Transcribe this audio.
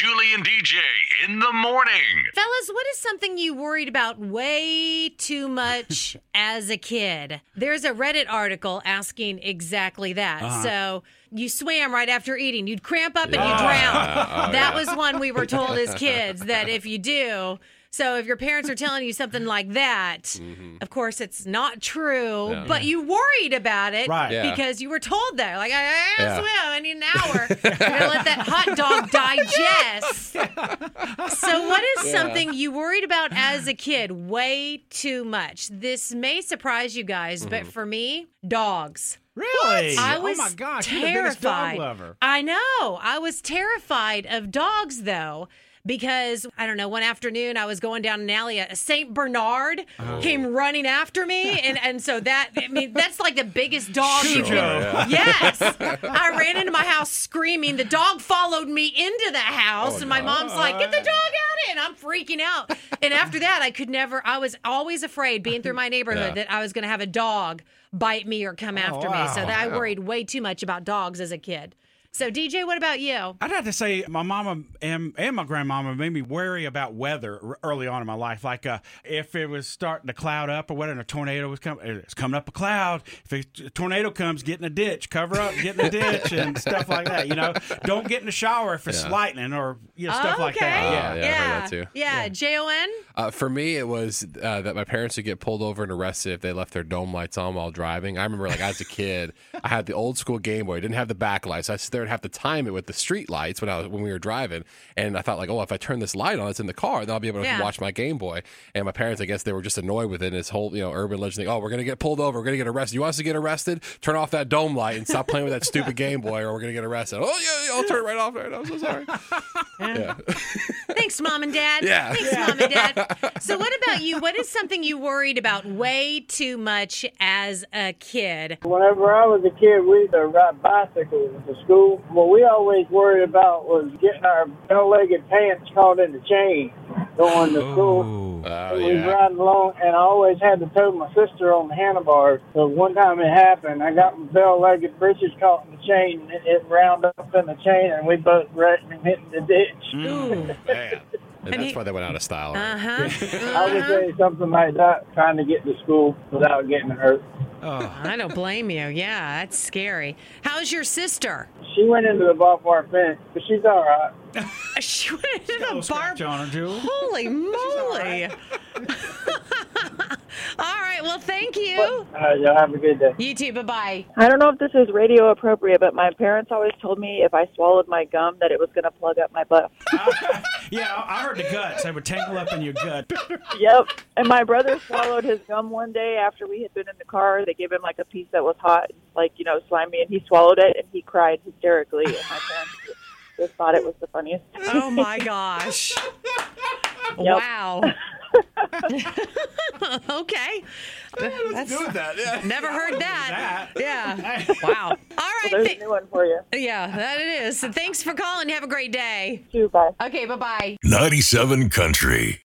Julie and DJ in the morning. Fellas, what is something you worried about way too much as a kid? There's a Reddit article asking exactly that. Uh-huh. So you swam right after eating, you'd cramp up and you drown. Oh, that was one we were told as kids that if you do, so if your parents are telling you something like that, mm-hmm. of course it's not true, but you worried about it Right. Yeah. because you were told that. Like, I, I Yeah. swim, I need an hour. You're gonna let that hot dog digest. So, what is something you worried about as a kid way too much? This may surprise you guys, but mm-hmm. for me, dogs. Really? I oh was my gosh, you're the terrified. dog lover. I know. I was terrified of dogs though. Because I don't know, one afternoon I was going down an alley, a Saint Bernard Oh. came running after me, and and so that I mean that's like the biggest dog you Sure, can. Yes, I ran into my house screaming. The dog followed me into the house, Oh, and my mom's like, "Get the dog out!" And I'm freaking out. And after that, I could never. I was always afraid being through my neighborhood Yeah. that I was going to have a dog bite me or come oh, after me. So wow. that I worried way too much about dogs as a kid. So DJ, what about you? I'd have to say my mama and, and my grandmama made me wary about weather early on in my life. Like uh, if it was starting to cloud up or whatever, and a tornado was coming, it's coming up a cloud. If a tornado comes, get in a ditch, cover up, get in a ditch, and stuff like that. You know, don't get in the shower if it's Yeah. lightning or you know stuff like okay. that. Oh, Yeah. yeah, I heard that too. Yeah, J O N. Uh, for me, it was uh, that my parents would get pulled over and arrested if they left their dome lights on while driving. I remember, like as a kid, I had the old school Game Boy. I didn't have the backlights. So I sit there and have to time it with the street lights when I was when we were driving. And I thought, like, oh, if I turn this light on, it's in the car, then I'll be able to Yeah. watch my Game Boy. And my parents, I guess, they were just annoyed with it. And this whole, you know, urban legend thing. Oh, we're gonna get pulled over. We're gonna get arrested. You want us to get arrested? Turn off that dome light and stop playing with that stupid Game Boy, or we're gonna get arrested. Oh yeah, yeah I'll turn it right off. Right, I'm so sorry. yeah. Thanks, mom and dad. Yeah. Thanks, mom and dad. So, what about you? What is something you worried about way too much as a kid? Whenever I was a kid, we used to ride bicycles to school. What we always worried about was getting our bell-legged pants caught in the chain going to school. Oh we was yeah. riding along, and I always had to tow my sister on the handlebars. So one time it happened, I got my bell-legged breeches caught in the chain, and it, it round up in the chain, and we both wrecked and hit in the ditch. Ooh. Man. And that's why they went out of style. right? Uh huh. I would say something like that, trying to get to school without getting hurt. Oh. I don't blame you. Yeah, that's scary. How's your sister? She went into the barbed wire fence, but she's all right. She went into a in little a scratch bar. on her, Jewel. Holy moly! All right. Well, thank you. All right, y'all have a good day. You too. Bye bye. I don't know if this is radio appropriate, but my parents always told me if I swallowed my gum that it was going to plug up my butt. yeah, I I heard the guts. They would tangle up in your gut. yep. And my brother swallowed his gum one day after we had been in the car. They gave him like a piece that was hot, like you know, slimy, and he swallowed it and he cried hysterically. And my parents just thought it was the funniest. Oh my gosh! Wow. okay. That's, Doing that, yeah. never heard that. that. Yeah. Wow. All right. There's a new one for you. yeah, that it is. Thanks for calling. Have a great day. Too. Bye. Okay. Bye bye. 97 Country.